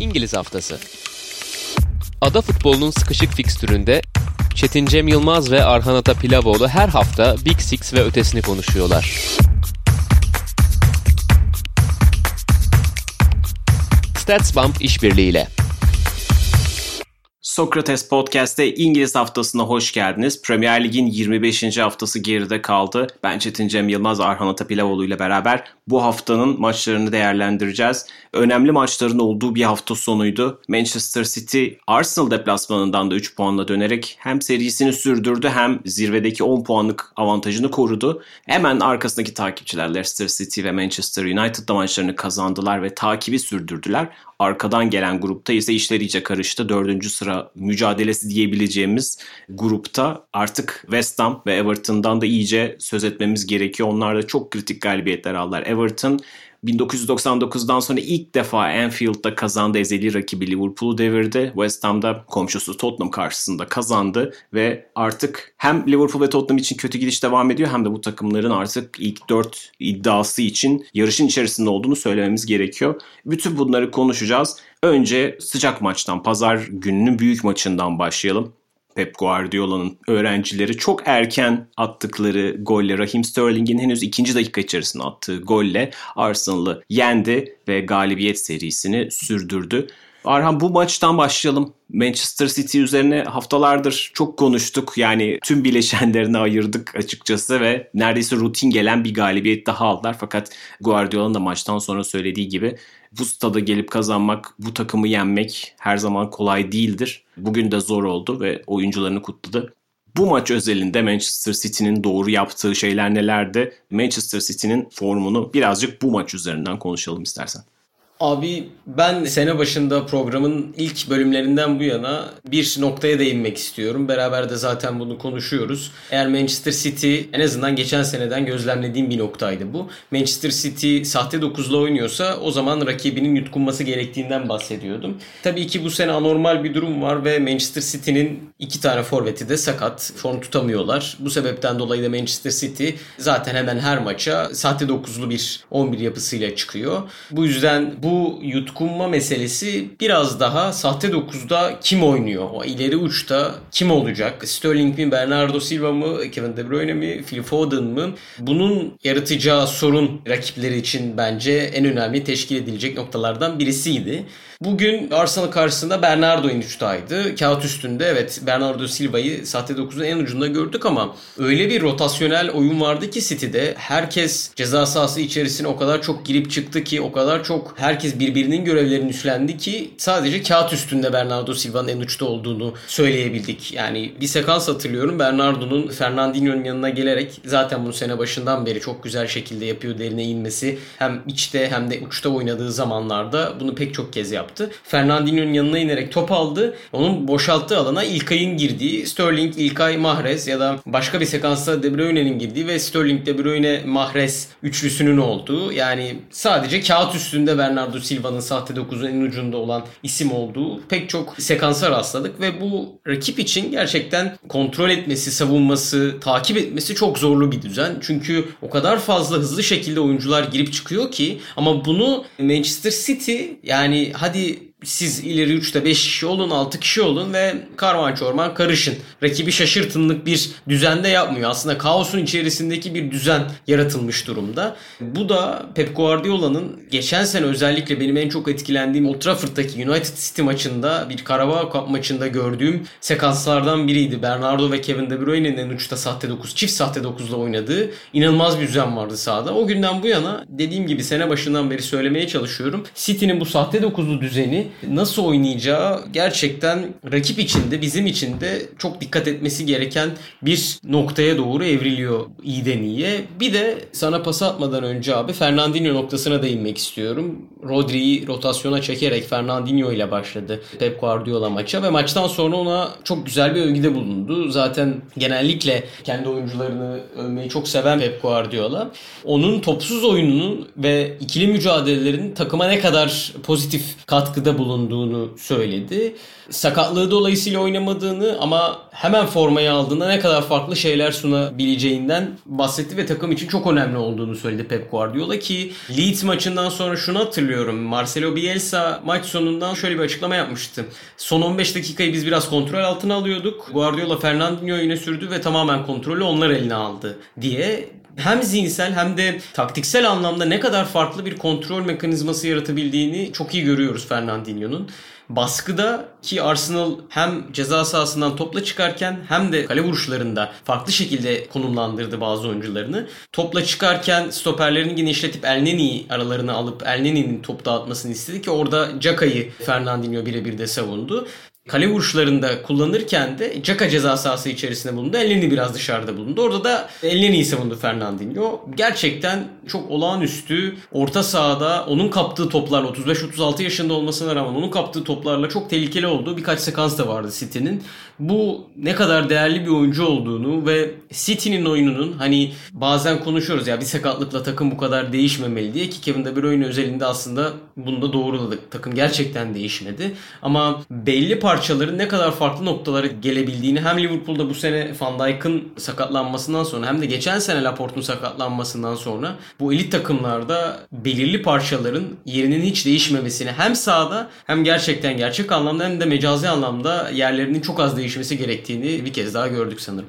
İngiliz Haftası. Ada futbolunun sıkışık fikstüründe Çetin Cem Yılmaz ve Arhan Ata Pilavoğlu her hafta Big Six ve ötesini konuşuyorlar. StatsBomb işbirliğiyle. Sokrates Podcast'te İngiliz haftasına hoş geldiniz. Premier Lig'in 25. haftası geride kaldı. Ben Çetin Cem Yılmaz, Arhan Atapilavoğlu ile beraber bu haftanın maçlarını değerlendireceğiz. Önemli maçların olduğu bir hafta sonuydu. Manchester City Arsenal deplasmanından da 3 puanla dönerek hem serisini sürdürdü hem zirvedeki 10 puanlık avantajını korudu. Hemen arkasındaki takipçiler Leicester City ve Manchester United da maçlarını kazandılar ve takibi sürdürdüler. Arkadan gelen grupta ise işler iyice karıştı. Dördüncü sıra mücadelesi diyebileceğimiz grupta artık West Ham ve Everton'dan da iyice söz etmemiz gerekiyor. Onlar da çok kritik galibiyetler aldılar. Everton 1999'dan sonra ilk defa Anfield'da kazandı ezeli rakibi Liverpool'u devirdi. West Ham'da komşusu Tottenham karşısında kazandı ve artık hem Liverpool ve Tottenham için kötü gidiş devam ediyor hem de bu takımların artık ilk 4 iddiası için yarışın içerisinde olduğunu söylememiz gerekiyor. Bütün bunları konuşacağız. Önce sıcak maçtan, pazar gününün büyük maçından başlayalım. Pep Guardiola'nın öğrencileri çok erken attıkları golle Raheem Sterling'in henüz ikinci dakika içerisinde attığı golle Arsenal'ı yendi ve galibiyet serisini sürdürdü. Arhan bu maçtan başlayalım. Manchester City üzerine haftalardır çok konuştuk. Yani tüm bileşenlerini ayırdık açıkçası ve neredeyse rutin gelen bir galibiyet daha aldılar. Fakat Guardiola'nın da maçtan sonra söylediği gibi bu stada gelip kazanmak, bu takımı yenmek her zaman kolay değildir. Bugün de zor oldu ve oyuncularını kutladı. Bu maç özelinde Manchester City'nin doğru yaptığı şeyler nelerdi? Manchester City'nin formunu birazcık bu maç üzerinden konuşalım istersen. Abi ben sene başında programın ilk bölümlerinden bu yana bir noktaya değinmek istiyorum. Beraber de zaten bunu konuşuyoruz. Eğer Manchester City en azından geçen seneden gözlemlediğim bir noktaydı bu. Manchester City sahte dokuzla oynuyorsa o zaman rakibinin yutkunması gerektiğinden bahsediyordum. Tabii ki bu sene anormal bir durum var ve Manchester City'nin iki tane forveti de sakat. Form tutamıyorlar. Bu sebepten dolayı da Manchester City zaten hemen her maça sahte dokuzlu bir 11 yapısıyla çıkıyor. Bu yüzden bu yutkunma meselesi biraz daha sahte 9'da kim oynuyor? O ileri uçta kim olacak? Sterling mi, Bernardo Silva mı, Kevin De Bruyne mi, Phil Foden mı? Bunun yaratacağı sorun rakipleri için bence en önemli teşkil edilecek noktalardan birisiydi. Bugün Arsenal karşısında Bernardo en uçtaydı. Kağıt üstünde evet Bernardo Silva'yı sahte 9'un en ucunda gördük ama öyle bir rotasyonel oyun vardı ki City'de. Herkes ceza sahası içerisine o kadar çok girip çıktı ki o kadar çok herkes birbirinin görevlerini üstlendi ki sadece kağıt üstünde Bernardo Silva'nın en uçta olduğunu söyleyebildik. Yani bir sekans hatırlıyorum Bernardo'nun Fernandinho'nun yanına gelerek zaten bunu sene başından beri çok güzel şekilde yapıyor derine inmesi. Hem içte hem de uçta oynadığı zamanlarda bunu pek çok kez yaptı. Fernandinho'nun yanına inerek top aldı. Onun boşalttığı alana İlkay'ın girdiği Sterling, İlkay, Mahrez ya da başka bir sekansta De Bruyne'nin girdiği ve Sterling, De Bruyne, Mahrez üçlüsünün olduğu yani sadece kağıt üstünde Bernardo Silva'nın sahte 9'un en ucunda olan isim olduğu pek çok sekansa rastladık ve bu rakip için gerçekten kontrol etmesi, savunması, takip etmesi çok zorlu bir düzen. Çünkü o kadar fazla hızlı şekilde oyuncular girip çıkıyor ki ama bunu Manchester City yani hadi siz ileri 3'te 5 kişi olun 6 kişi olun ve karman çorman karışın. Rakibi şaşırtınlık bir düzende yapmıyor. Aslında kaosun içerisindeki bir düzen yaratılmış durumda. Bu da Pep Guardiola'nın geçen sene özellikle benim en çok etkilendiğim Old Trafford'daki United City maçında bir Carabao Cup maçında gördüğüm sekanslardan biriydi. Bernardo ve Kevin De Bruyne'nin en uçta sahte 9, çift sahte 9'la oynadığı inanılmaz bir düzen vardı sahada. O günden bu yana dediğim gibi sene başından beri söylemeye çalışıyorum. City'nin bu sahte 9'lu düzeni nasıl oynayacağı gerçekten rakip içinde bizim için de çok dikkat etmesi gereken bir noktaya doğru evriliyor iyiden iyiye. Bir de sana pas atmadan önce abi Fernandinho noktasına değinmek istiyorum. Rodri'yi rotasyona çekerek Fernandinho ile başladı Pep Guardiola maça ve maçtan sonra ona çok güzel bir övgüde bulundu. Zaten genellikle kendi oyuncularını övmeyi çok seven Pep Guardiola. Onun topsuz oyununun ve ikili mücadelelerin takıma ne kadar pozitif katkıda bulunduğunu söyledi. Sakatlığı dolayısıyla oynamadığını ama hemen formayı aldığında ne kadar farklı şeyler sunabileceğinden bahsetti ve takım için çok önemli olduğunu söyledi Pep Guardiola ki Leeds maçından sonra şunu hatırlıyorum. Marcelo Bielsa maç sonundan şöyle bir açıklama yapmıştı. Son 15 dakikayı biz biraz kontrol altına alıyorduk. Guardiola Fernandinho'yu öne sürdü ve tamamen kontrolü onlar eline aldı diye hem zihinsel hem de taktiksel anlamda ne kadar farklı bir kontrol mekanizması yaratabildiğini çok iyi görüyoruz Fernandinho'nun. Baskıda ki Arsenal hem ceza sahasından topla çıkarken hem de kale vuruşlarında farklı şekilde konumlandırdı bazı oyuncularını. Topla çıkarken stoperlerini genişletip Elneni'yi aralarına alıp Elneni'nin top dağıtmasını istedi ki orada Caka'yı Fernandinho birebir de savundu kale vuruşlarında kullanırken de Caka ceza sahası içerisinde bulundu. Elneni biraz dışarıda bulundu. Orada da Elneni'yi savundu Fernandinho. Gerçekten çok olağanüstü orta sahada onun kaptığı toplar 35-36 yaşında olmasına rağmen onun kaptığı toplarla çok tehlikeli olduğu birkaç sekans da vardı City'nin. Bu ne kadar değerli bir oyuncu olduğunu ve City'nin oyununun hani bazen konuşuyoruz ya bir sakatlıkla takım bu kadar değişmemeli diye ki Kevin De Bruyne özelinde aslında bunu da doğruladık. Takım gerçekten değişmedi. Ama belli par parçaların ne kadar farklı noktalara gelebildiğini hem Liverpool'da bu sene Van Dijk'ın sakatlanmasından sonra hem de geçen sene Laporte'un sakatlanmasından sonra bu elit takımlarda belirli parçaların yerinin hiç değişmemesini hem sahada hem gerçekten gerçek anlamda hem de mecazi anlamda yerlerinin çok az değişmesi gerektiğini bir kez daha gördük sanırım.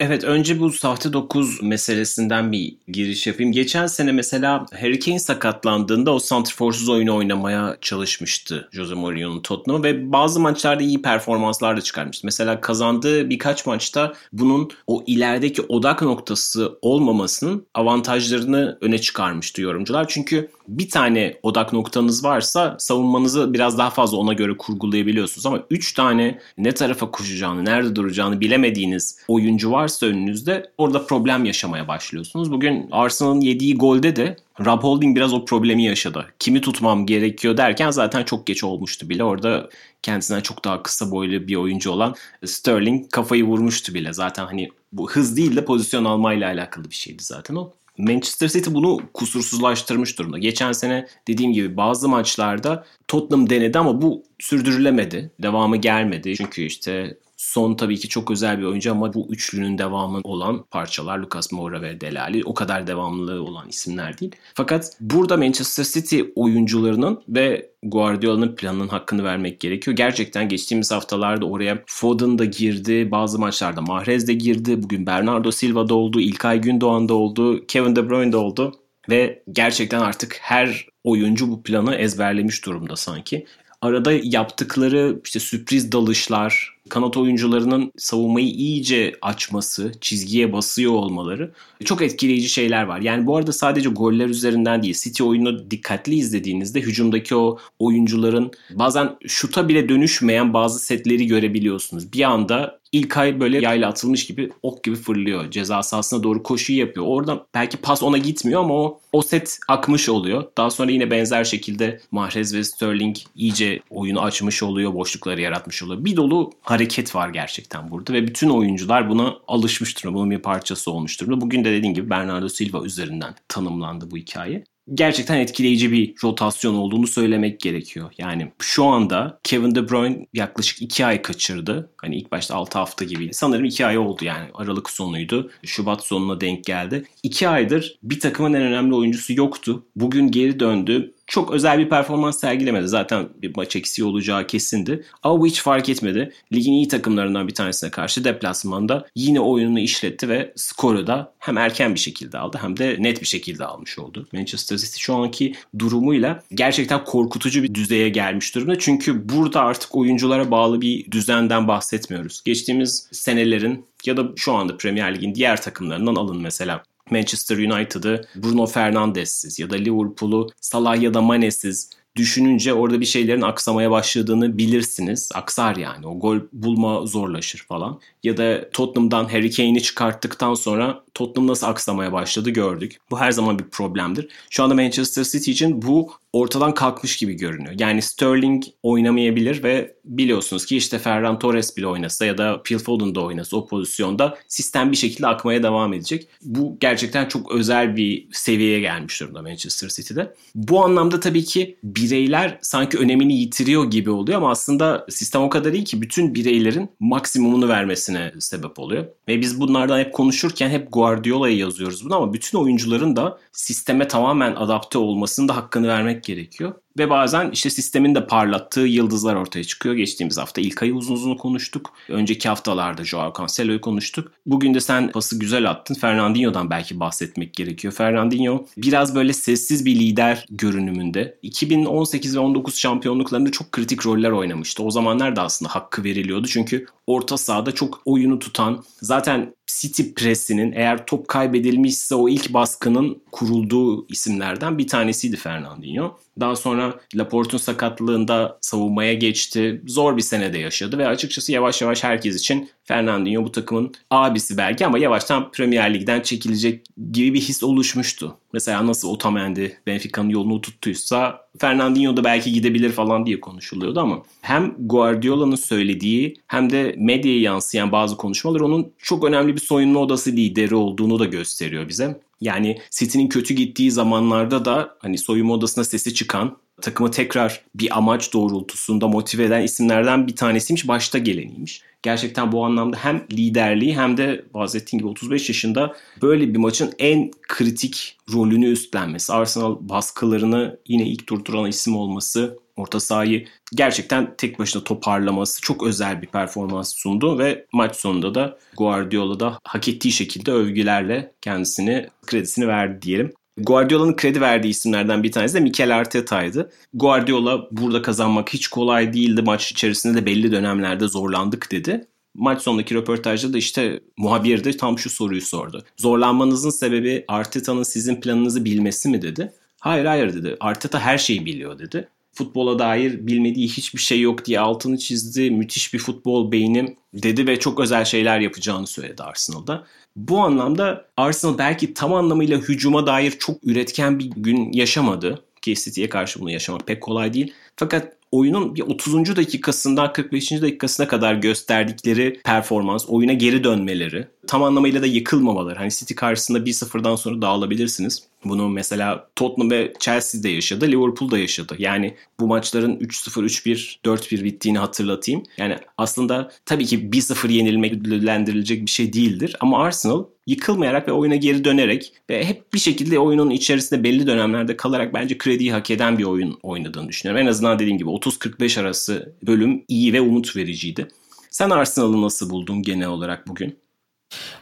Evet önce bu sahte 9 meselesinden bir giriş yapayım. Geçen sene mesela Harry Kane sakatlandığında o santrforsuz oyunu oynamaya çalışmıştı Jose Mourinho'nun Tottenham'ı ve bazı maçlarda iyi performanslar da çıkarmıştı. Mesela kazandığı birkaç maçta bunun o ilerideki odak noktası olmamasının avantajlarını öne çıkarmıştı yorumcular. Çünkü bir tane odak noktanız varsa savunmanızı biraz daha fazla ona göre kurgulayabiliyorsunuz. Ama 3 tane ne tarafa koşacağını, nerede duracağını bilemediğiniz oyuncu varsa önünüzde orada problem yaşamaya başlıyorsunuz. Bugün Arsenal'ın yediği golde de Rob Holding biraz o problemi yaşadı. Kimi tutmam gerekiyor derken zaten çok geç olmuştu bile. Orada kendisinden çok daha kısa boylu bir oyuncu olan Sterling kafayı vurmuştu bile. Zaten hani bu hız değil de pozisyon almayla alakalı bir şeydi zaten o. Manchester City bunu kusursuzlaştırmış durumda. Geçen sene dediğim gibi bazı maçlarda Tottenham denedi ama bu sürdürülemedi. Devamı gelmedi. Çünkü işte Son tabii ki çok özel bir oyuncu ama bu üçlünün devamı olan parçalar Lucas Moura ve Delali o kadar devamlı olan isimler değil. Fakat burada Manchester City oyuncularının ve Guardiola'nın planının hakkını vermek gerekiyor. Gerçekten geçtiğimiz haftalarda oraya Foden da girdi. Bazı maçlarda Mahrez de girdi. Bugün Bernardo Silva da oldu. İlkay Gündoğan da oldu. Kevin De Bruyne de oldu. Ve gerçekten artık her oyuncu bu planı ezberlemiş durumda sanki. Arada yaptıkları işte sürpriz dalışlar, kanat oyuncularının savunmayı iyice açması, çizgiye basıyor olmaları çok etkileyici şeyler var. Yani bu arada sadece goller üzerinden değil, City oyunu dikkatli izlediğinizde hücumdaki o oyuncuların bazen şuta bile dönüşmeyen bazı setleri görebiliyorsunuz. Bir anda ilk ay böyle yayla atılmış gibi ok gibi fırlıyor. Ceza sahasına doğru koşuyu yapıyor. Orada belki pas ona gitmiyor ama o, o set akmış oluyor. Daha sonra yine benzer şekilde Mahrez ve Sterling iyice oyunu açmış oluyor. Boşlukları yaratmış oluyor. Bir dolu hareket var gerçekten burada ve bütün oyuncular buna alışmış durumda. Bunun bir parçası olmuş durumda. Bugün de dediğim gibi Bernardo Silva üzerinden tanımlandı bu hikaye gerçekten etkileyici bir rotasyon olduğunu söylemek gerekiyor. Yani şu anda Kevin De Bruyne yaklaşık 2 ay kaçırdı. Hani ilk başta 6 hafta gibiydi. Sanırım 2 ay oldu yani. Aralık sonuydu. Şubat sonuna denk geldi. 2 aydır bir takımın en önemli oyuncusu yoktu. Bugün geri döndü çok özel bir performans sergilemedi. Zaten bir maç eksiği olacağı kesindi. Ama bu hiç fark etmedi. Ligin iyi takımlarından bir tanesine karşı deplasmanda yine oyununu işletti ve skoru da hem erken bir şekilde aldı hem de net bir şekilde almış oldu. Manchester City şu anki durumuyla gerçekten korkutucu bir düzeye gelmiş durumda. Çünkü burada artık oyunculara bağlı bir düzenden bahsetmiyoruz. Geçtiğimiz senelerin ya da şu anda Premier Lig'in diğer takımlarından alın mesela. Manchester United'ı Bruno Fernandes'siz ya da Liverpool'u Salah ya da Mane'siz düşününce orada bir şeylerin aksamaya başladığını bilirsiniz. Aksar yani. O gol bulma zorlaşır falan. Ya da Tottenham'dan Harry Kane'i çıkarttıktan sonra Tottenham nasıl aksamaya başladı gördük. Bu her zaman bir problemdir. Şu anda Manchester City için bu ortadan kalkmış gibi görünüyor. Yani Sterling oynamayabilir ve biliyorsunuz ki işte Ferran Torres bile oynasa ya da Phil Foden da oynasa o pozisyonda sistem bir şekilde akmaya devam edecek. Bu gerçekten çok özel bir seviyeye gelmiş durumda Manchester City'de. Bu anlamda tabii ki bireyler sanki önemini yitiriyor gibi oluyor ama aslında sistem o kadar iyi ki bütün bireylerin maksimumunu vermesine sebep oluyor. Ve biz bunlardan hep konuşurken hep Guardiola'ya yazıyoruz bunu ama bütün oyuncuların da sisteme tamamen adapte olmasının da hakkını vermek gerekiyor. Ve bazen işte sistemin de parlattığı yıldızlar ortaya çıkıyor. Geçtiğimiz hafta ilk ayı uzun uzun konuştuk. Önceki haftalarda Joao Cancelo'yu konuştuk. Bugün de sen pası güzel attın. Fernandinho'dan belki bahsetmek gerekiyor. Fernandinho biraz böyle sessiz bir lider görünümünde. 2018 ve 19 şampiyonluklarında çok kritik roller oynamıştı. O zamanlar da aslında hakkı veriliyordu. Çünkü orta sahada çok oyunu tutan, zaten City presinin eğer top kaybedilmişse o ilk baskının kurulduğu isimlerden bir tanesiydi Fernandinho. Daha sonra Laporte'un sakatlığında savunmaya geçti. Zor bir senede yaşadı ve açıkçası yavaş yavaş herkes için Fernandinho bu takımın abisi belki ama yavaştan Premier Lig'den çekilecek gibi bir his oluşmuştu. Mesela nasıl Otamendi Benfica'nın yolunu tuttuysa Fernandinho da belki gidebilir falan diye konuşuluyordu ama hem Guardiola'nın söylediği hem de medyaya yansıyan bazı konuşmalar onun çok önemli bir soyunma odası lideri olduğunu da gösteriyor bize. Yani City'nin kötü gittiği zamanlarda da hani soyunma odasına sesi çıkan takımı tekrar bir amaç doğrultusunda motive eden isimlerden bir tanesiymiş. Başta geleniymiş. Gerçekten bu anlamda hem liderliği hem de bahsettiğim gibi 35 yaşında böyle bir maçın en kritik rolünü üstlenmesi. Arsenal baskılarını yine ilk durduran isim olması orta sahayı gerçekten tek başına toparlaması çok özel bir performans sundu ve maç sonunda da Guardiola da hak ettiği şekilde övgülerle kendisini kredisini verdi diyelim. Guardiola'nın kredi verdiği isimlerden bir tanesi de Mikel Arteta'ydı. Guardiola burada kazanmak hiç kolay değildi. Maç içerisinde de belli dönemlerde zorlandık dedi. Maç sonundaki röportajda da işte muhabir de tam şu soruyu sordu. Zorlanmanızın sebebi Arteta'nın sizin planınızı bilmesi mi dedi. Hayır hayır dedi. Arteta her şeyi biliyor dedi futbola dair bilmediği hiçbir şey yok diye altını çizdi. Müthiş bir futbol beynim dedi ve çok özel şeyler yapacağını söyledi Arsenal'da. Bu anlamda Arsenal belki tam anlamıyla hücuma dair çok üretken bir gün yaşamadı. Ki City'ye karşı bunu yaşamak pek kolay değil. Fakat oyunun bir 30. dakikasından 45. dakikasına kadar gösterdikleri performans, oyuna geri dönmeleri, tam anlamıyla da yıkılmamaları. Hani City karşısında 1-0'dan sonra dağılabilirsiniz. Bunu mesela Tottenham ve Chelsea'de yaşadı, Liverpool'da yaşadı. Yani bu maçların 3-0, 3-1, 4-1 bittiğini hatırlatayım. Yani aslında tabii ki 1-0 yenilmek ödüllendirilecek bir şey değildir. Ama Arsenal yıkılmayarak ve oyuna geri dönerek ve hep bir şekilde oyunun içerisinde belli dönemlerde kalarak bence krediyi hak eden bir oyun oynadığını düşünüyorum. En azından dediğim gibi 30-45 arası bölüm iyi ve umut vericiydi. Sen Arsenal'ı nasıl buldun genel olarak bugün?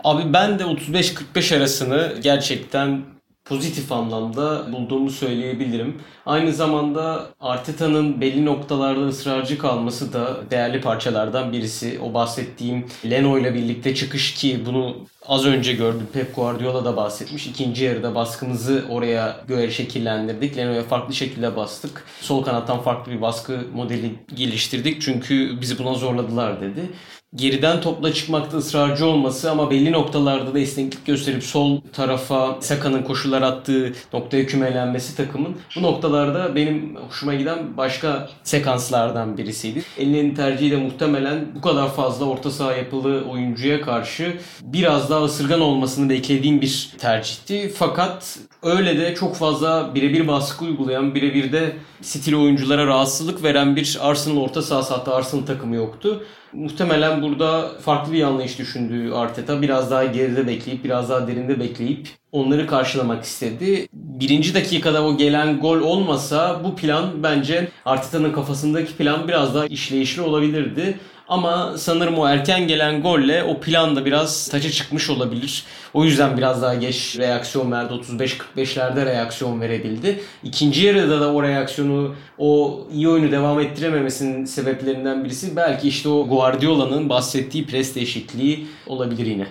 Abi ben de 35-45 arasını gerçekten pozitif anlamda bulduğumu söyleyebilirim. Aynı zamanda Arteta'nın belli noktalarda ısrarcı kalması da değerli parçalardan birisi. O bahsettiğim Leno ile birlikte çıkış ki bunu az önce gördüm. Pep Guardiola da bahsetmiş. İkinci yarıda baskımızı oraya göre şekillendirdik. Leno'ya farklı şekilde bastık. Sol kanattan farklı bir baskı modeli geliştirdik. Çünkü bizi buna zorladılar dedi geriden topla çıkmakta ısrarcı olması ama belli noktalarda da esneklik gösterip sol tarafa Saka'nın koşular attığı noktaya kümelenmesi takımın bu noktalarda benim hoşuma giden başka sekanslardan birisiydi. Elinin tercihi de muhtemelen bu kadar fazla orta saha yapılı oyuncuya karşı biraz daha ısırgan olmasını beklediğim bir tercihti. Fakat öyle de çok fazla birebir baskı uygulayan, birebir de stil oyunculara rahatsızlık veren bir Arsenal orta saha hatta Arsenal takımı yoktu. Muhtemelen burada farklı bir anlayış düşündüğü Arteta biraz daha geride bekleyip biraz daha derinde bekleyip onları karşılamak istedi. Birinci dakikada o gelen gol olmasa bu plan bence Arteta'nın kafasındaki plan biraz daha işleyişli olabilirdi. Ama sanırım o erken gelen golle o plan da biraz taça çıkmış olabilir. O yüzden biraz daha geç reaksiyon verdi. 35-45'lerde reaksiyon verebildi. İkinci yarıda da o reaksiyonu, o iyi oyunu devam ettirememesinin sebeplerinden birisi belki işte o Guardiola'nın bahsettiği pres değişikliği olabilir yine.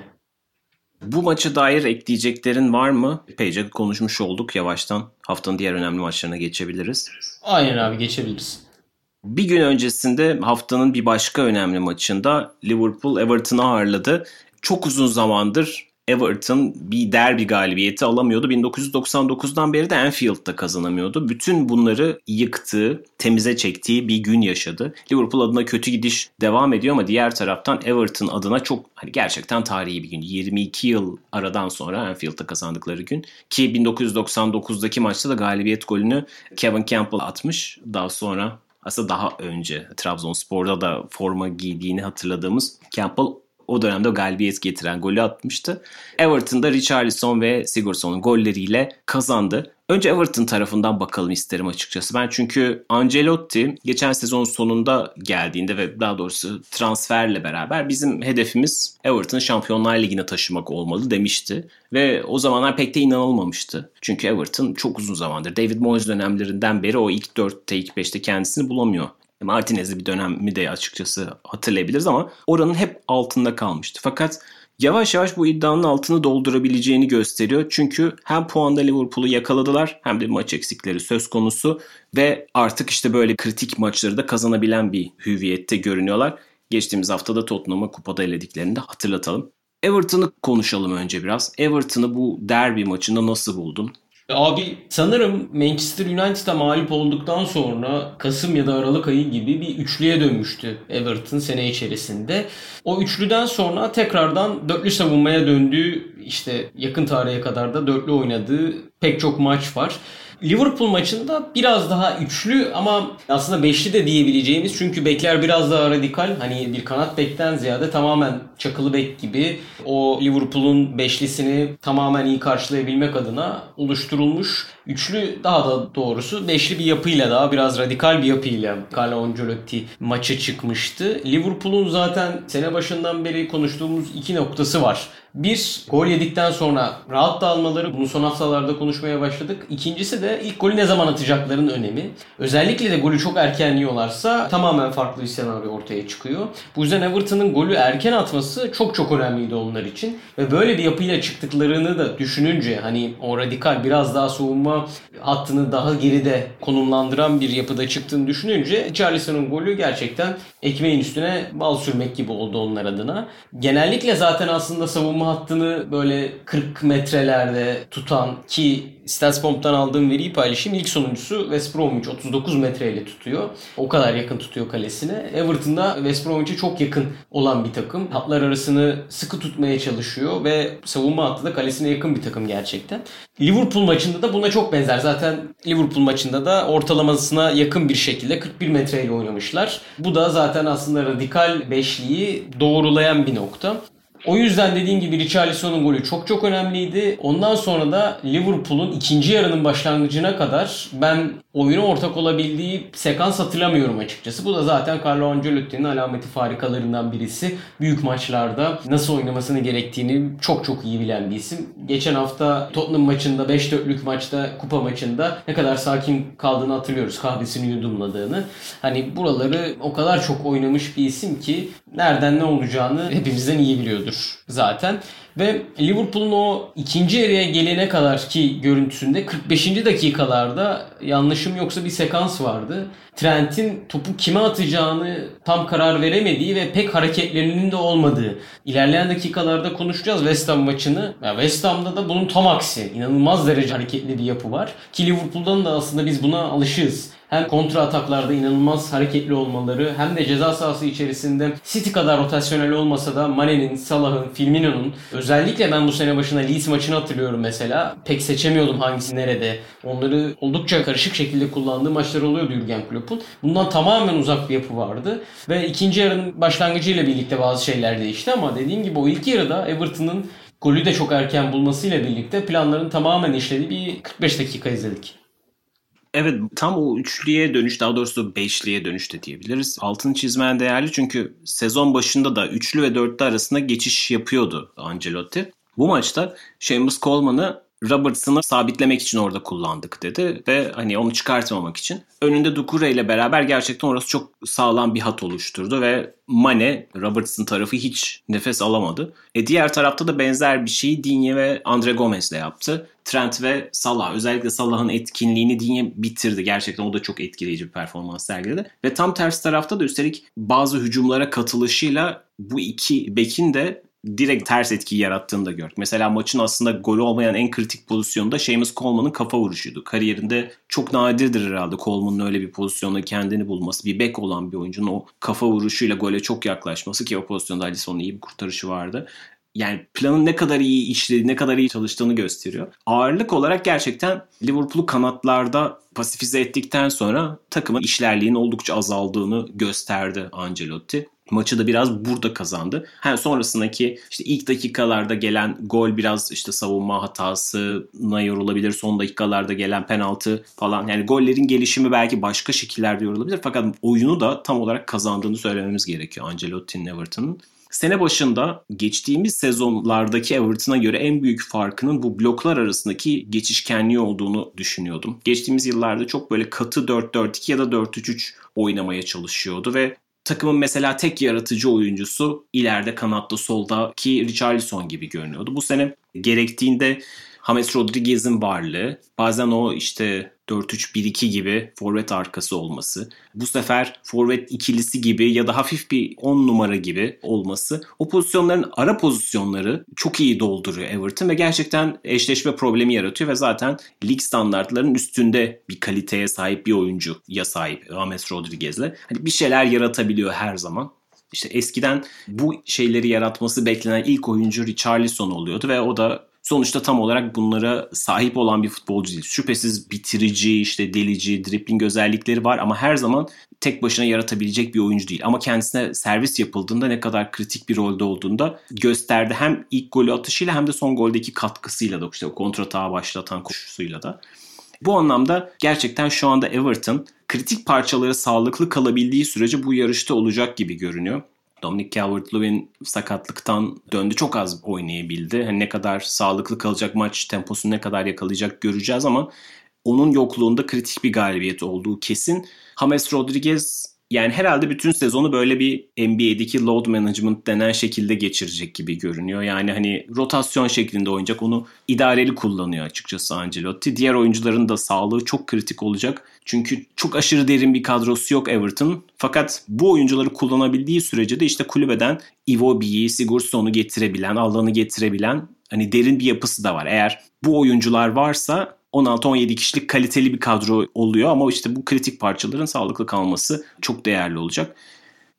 Bu maçı dair ekleyeceklerin var mı? Epeyce konuşmuş olduk. Yavaştan haftanın diğer önemli maçlarına geçebiliriz. Aynen abi geçebiliriz. Bir gün öncesinde haftanın bir başka önemli maçında Liverpool Everton'ı ağırladı. Çok uzun zamandır Everton bir derbi galibiyeti alamıyordu. 1999'dan beri de Anfield'da kazanamıyordu. Bütün bunları yıktığı, temize çektiği bir gün yaşadı. Liverpool adına kötü gidiş devam ediyor ama diğer taraftan Everton adına çok hani gerçekten tarihi bir gün. 22 yıl aradan sonra Anfield'da kazandıkları gün ki 1999'daki maçta da galibiyet golünü Kevin Campbell atmış. Daha sonra aslında daha önce Trabzonspor'da da forma giydiğini hatırladığımız Campbell o dönemde galibiyet getiren golü atmıştı. Everton'da Richarlison ve Sigurdsson'un golleriyle kazandı. Önce Everton tarafından bakalım isterim açıkçası. Ben çünkü Ancelotti geçen sezon sonunda geldiğinde ve daha doğrusu transferle beraber bizim hedefimiz Everton Şampiyonlar Ligi'ne taşımak olmalı demişti. Ve o zamanlar pek de inanılmamıştı. Çünkü Everton çok uzun zamandır David Moyes dönemlerinden beri o ilk 4'te ilk 5'te kendisini bulamıyor. Martinez'li bir dönemi de açıkçası hatırlayabiliriz ama oranın hep altında kalmıştı. Fakat yavaş yavaş bu iddianın altını doldurabileceğini gösteriyor. Çünkü hem puanda Liverpool'u yakaladılar hem de maç eksikleri söz konusu ve artık işte böyle kritik maçları da kazanabilen bir hüviyette görünüyorlar. Geçtiğimiz haftada Tottenham'ı kupada elediklerini de hatırlatalım. Everton'ı konuşalım önce biraz. Everton'ı bu derbi maçında nasıl buldun? Abi sanırım Manchester United'a mağlup olduktan sonra Kasım ya da Aralık ayı gibi bir üçlüye dönmüştü Everton sene içerisinde. O üçlüden sonra tekrardan dörtlü savunmaya döndüğü işte yakın tarihe kadar da dörtlü oynadığı pek çok maç var. Liverpool maçında biraz daha üçlü ama aslında beşli de diyebileceğimiz çünkü bekler biraz daha radikal. Hani bir kanat bekten ziyade tamamen çakılı bek gibi o Liverpool'un beşlisini tamamen iyi karşılayabilmek adına oluşturulmuş. Üçlü daha da doğrusu beşli bir yapıyla daha biraz radikal bir yapıyla Carlo Ancelotti maça çıkmıştı. Liverpool'un zaten sene başından beri konuştuğumuz iki noktası var. Bir, gol yedikten sonra rahat dağılmaları. Bunu son haftalarda konuşmaya başladık. İkincisi de ilk golü ne zaman atacaklarının önemi. Özellikle de golü çok erken yiyorlarsa tamamen farklı bir senaryo ortaya çıkıyor. Bu yüzden Everton'ın golü erken atması çok çok önemliydi onlar için. Ve böyle bir yapıyla çıktıklarını da düşününce hani o radikal biraz daha soğuma hattını daha geride konumlandıran bir yapıda çıktığını düşününce Charlison'un golü gerçekten ekmeğin üstüne bal sürmek gibi oldu onlar adına. Genellikle zaten aslında savunma hattını böyle 40 metrelerde tutan ki Statsbomb'dan aldığım veriyi paylaşayım. İlk sonuncusu West Bromwich 39 metreyle tutuyor. O kadar yakın tutuyor kalesine. Everton'da West Bromwich'e çok yakın olan bir takım. Hatlar arasını sıkı tutmaya çalışıyor ve savunma hattı da kalesine yakın bir takım gerçekten. Liverpool maçında da buna çok benzer. Zaten Liverpool maçında da ortalamasına yakın bir şekilde 41 metreyle oynamışlar. Bu da zaten aslında radikal beşliği doğrulayan bir nokta. O yüzden dediğim gibi Richarlison'un golü çok çok önemliydi. Ondan sonra da Liverpool'un ikinci yarının başlangıcına kadar ben oyuna ortak olabildiği sekans hatırlamıyorum açıkçası. Bu da zaten Carlo Ancelotti'nin alameti farikalarından birisi. Büyük maçlarda nasıl oynamasını gerektiğini çok çok iyi bilen bir isim. Geçen hafta Tottenham maçında 5-4'lük maçta kupa maçında ne kadar sakin kaldığını hatırlıyoruz. Kahvesini yudumladığını. Hani buraları o kadar çok oynamış bir isim ki nereden ne olacağını hepimizden iyi biliyordur zaten. Ve Liverpool'un o ikinci yarıya gelene kadar ki görüntüsünde 45. dakikalarda yanlışım yoksa bir sekans vardı. Trent'in topu kime atacağını tam karar veremediği ve pek hareketlerinin de olmadığı. İlerleyen dakikalarda konuşacağız West Ham maçını. Ya West Ham'da da bunun tam aksi. İnanılmaz derece hareketli bir yapı var. Ki Liverpool'dan da aslında biz buna alışığız hem kontra ataklarda inanılmaz hareketli olmaları hem de ceza sahası içerisinde City kadar rotasyonel olmasa da Mane'nin, Salah'ın, Firmino'nun özellikle ben bu sene başında Leeds maçını hatırlıyorum mesela. Pek seçemiyordum hangisi nerede. Onları oldukça karışık şekilde kullandığı maçlar oluyordu Jurgen Klopp'un. Bundan tamamen uzak bir yapı vardı. Ve ikinci yarının başlangıcıyla birlikte bazı şeyler değişti ama dediğim gibi o ilk yarıda Everton'ın golü de çok erken bulmasıyla birlikte planların tamamen işlediği bir 45 dakika izledik. Evet tam o üçlüye dönüş daha doğrusu beşliye dönüş de diyebiliriz. Altın çizmen değerli çünkü sezon başında da üçlü ve dörtlü arasında geçiş yapıyordu Ancelotti. Bu maçta Seamus Coleman'ı Robertson'ı sabitlemek için orada kullandık dedi ve hani onu çıkartmamak için. Önünde Dukure ile beraber gerçekten orası çok sağlam bir hat oluşturdu ve Mane Robertson tarafı hiç nefes alamadı. E diğer tarafta da benzer bir şeyi Digne ve Andre Gomez ile yaptı. Trent ve Salah özellikle Salah'ın etkinliğini Digne bitirdi. Gerçekten o da çok etkileyici bir performans sergiledi. Ve tam tersi tarafta da üstelik bazı hücumlara katılışıyla bu iki bekin de direkt ters etki yarattığını da gördük. Mesela maçın aslında golü olmayan en kritik pozisyonda Seamus Coleman'ın kafa vuruşuydu. Kariyerinde çok nadirdir herhalde Coleman'ın öyle bir pozisyonda kendini bulması. Bir bek olan bir oyuncunun o kafa vuruşuyla gole çok yaklaşması ki o pozisyonda Alisson'un iyi bir kurtarışı vardı yani planın ne kadar iyi işlediği, ne kadar iyi çalıştığını gösteriyor. Ağırlık olarak gerçekten Liverpool'u kanatlarda pasifize ettikten sonra takımın işlerliğinin oldukça azaldığını gösterdi Ancelotti. Maçı da biraz burada kazandı. Hem sonrasındaki işte ilk dakikalarda gelen gol biraz işte savunma hatasına yorulabilir. Son dakikalarda gelen penaltı falan. Yani gollerin gelişimi belki başka şekillerde yorulabilir. Fakat oyunu da tam olarak kazandığını söylememiz gerekiyor Ancelotti'nin Everton'ın. Sene başında geçtiğimiz sezonlardaki Everton'a göre en büyük farkının bu bloklar arasındaki geçişkenliği olduğunu düşünüyordum. Geçtiğimiz yıllarda çok böyle katı 4-4-2 ya da 4-3-3 oynamaya çalışıyordu ve takımın mesela tek yaratıcı oyuncusu ileride kanatta soldaki Richarlison gibi görünüyordu. Bu sene gerektiğinde James Rodriguez'in varlığı, bazen o işte 4-3-1-2 gibi forvet arkası olması, bu sefer forvet ikilisi gibi ya da hafif bir 10 numara gibi olması o pozisyonların ara pozisyonları çok iyi dolduruyor Everton ve gerçekten eşleşme problemi yaratıyor ve zaten lig standartlarının üstünde bir kaliteye sahip bir oyuncu ya sahip James Rodriguez'le. Hani bir şeyler yaratabiliyor her zaman. İşte eskiden bu şeyleri yaratması beklenen ilk oyuncu Richarlison oluyordu ve o da sonuçta tam olarak bunlara sahip olan bir futbolcu değil. Şüphesiz bitirici, işte delici, dribbling özellikleri var ama her zaman tek başına yaratabilecek bir oyuncu değil. Ama kendisine servis yapıldığında ne kadar kritik bir rolde olduğunda gösterdi. Hem ilk golü atışıyla hem de son goldeki katkısıyla da işte o kontratağı başlatan koşusuyla da. Bu anlamda gerçekten şu anda Everton kritik parçaları sağlıklı kalabildiği sürece bu yarışta olacak gibi görünüyor. Dominic Calvert-Lewin sakatlıktan döndü. Çok az oynayabildi. Hani ne kadar sağlıklı kalacak maç temposunu ne kadar yakalayacak göreceğiz ama onun yokluğunda kritik bir galibiyet olduğu kesin. James Rodriguez yani herhalde bütün sezonu böyle bir NBA'deki load management denen şekilde geçirecek gibi görünüyor. Yani hani rotasyon şeklinde oynayacak. Onu idareli kullanıyor açıkçası Ancelotti. Diğer oyuncuların da sağlığı çok kritik olacak. Çünkü çok aşırı derin bir kadrosu yok Everton. Fakat bu oyuncuları kullanabildiği sürece de işte kulübeden Iwobi'yi, Sigurdsson'u getirebilen, alanı getirebilen hani derin bir yapısı da var. Eğer bu oyuncular varsa 16-17 kişilik kaliteli bir kadro oluyor ama işte bu kritik parçaların sağlıklı kalması çok değerli olacak.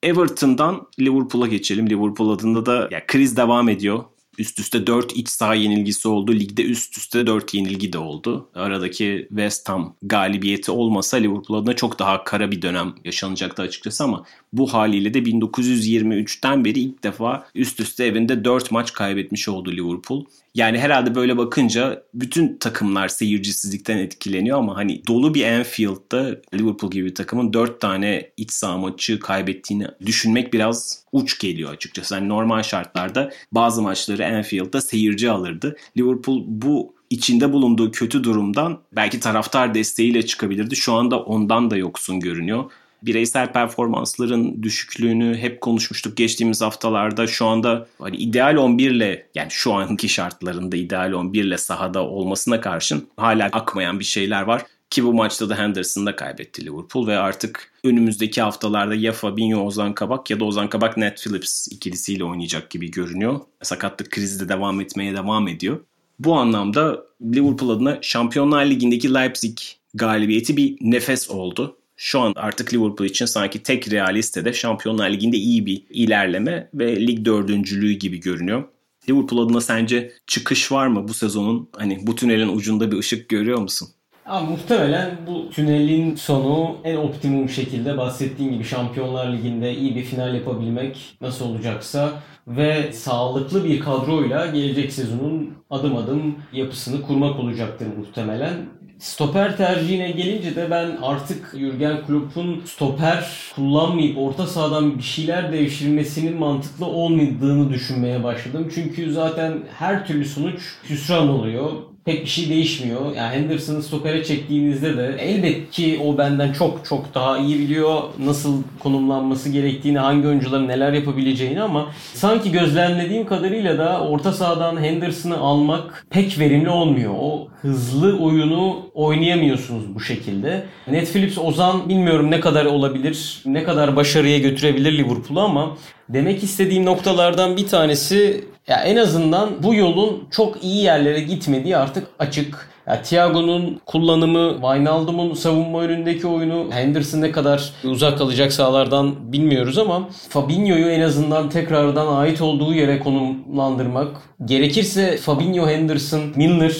Everton'dan Liverpool'a geçelim. Liverpool adında da ya, kriz devam ediyor. Üst üste 4 iç saha yenilgisi oldu. Ligde üst üste 4 yenilgi de oldu. Aradaki West Ham galibiyeti olmasa Liverpool adına çok daha kara bir dönem yaşanacaktı açıkçası ama bu haliyle de 1923'ten beri ilk defa üst üste evinde 4 maç kaybetmiş oldu Liverpool. Yani herhalde böyle bakınca bütün takımlar seyircisizlikten etkileniyor ama hani dolu bir Anfield'da Liverpool gibi bir takımın 4 tane iç saha maçı kaybettiğini düşünmek biraz uç geliyor açıkçası. Yani normal şartlarda bazı maçları Anfield'da seyirci alırdı. Liverpool bu içinde bulunduğu kötü durumdan belki taraftar desteğiyle çıkabilirdi. Şu anda ondan da yoksun görünüyor bireysel performansların düşüklüğünü hep konuşmuştuk geçtiğimiz haftalarda. Şu anda hani ideal 11 ile yani şu anki şartlarında ideal 11 ile sahada olmasına karşın hala akmayan bir şeyler var. Ki bu maçta da Henderson'da kaybetti Liverpool ve artık önümüzdeki haftalarda ya Fabinho Ozan Kabak ya da Ozan Kabak Ned Phillips ikilisiyle oynayacak gibi görünüyor. Sakatlık krizi de devam etmeye devam ediyor. Bu anlamda Liverpool adına Şampiyonlar Ligi'ndeki Leipzig galibiyeti bir nefes oldu şu an artık Liverpool için sanki tek realiste de Şampiyonlar Ligi'nde iyi bir ilerleme ve lig dördüncülüğü gibi görünüyor. Liverpool adına sence çıkış var mı bu sezonun? Hani bu tünelin ucunda bir ışık görüyor musun? Ama muhtemelen bu tünelin sonu en optimum şekilde bahsettiğin gibi Şampiyonlar Ligi'nde iyi bir final yapabilmek nasıl olacaksa ve sağlıklı bir kadroyla gelecek sezonun adım adım yapısını kurmak olacaktır muhtemelen. Stoper tercihine gelince de ben artık Jurgen Klopp'un stoper kullanmayıp orta sahadan bir şeyler devşirmesinin mantıklı olmadığını düşünmeye başladım. Çünkü zaten her türlü sonuç hüsran oluyor. Pek bir şey değişmiyor. Yani Henderson'ı stokere çektiğinizde de elbet ki o benden çok çok daha iyi biliyor nasıl konumlanması gerektiğini, hangi oyuncuların neler yapabileceğini ama sanki gözlemlediğim kadarıyla da orta sahadan Henderson'ı almak pek verimli olmuyor. O hızlı oyunu oynayamıyorsunuz bu şekilde. Net Phillips Ozan bilmiyorum ne kadar olabilir, ne kadar başarıya götürebilir Liverpool'u ama demek istediğim noktalardan bir tanesi ya en azından bu yolun çok iyi yerlere gitmediği artık açık. Ya Thiago'nun kullanımı, Wijnaldum'un savunma önündeki oyunu, Henderson ne kadar uzak kalacak sahalardan bilmiyoruz ama Fabinho'yu en azından tekrardan ait olduğu yere konumlandırmak. Gerekirse Fabinho, Henderson, Milner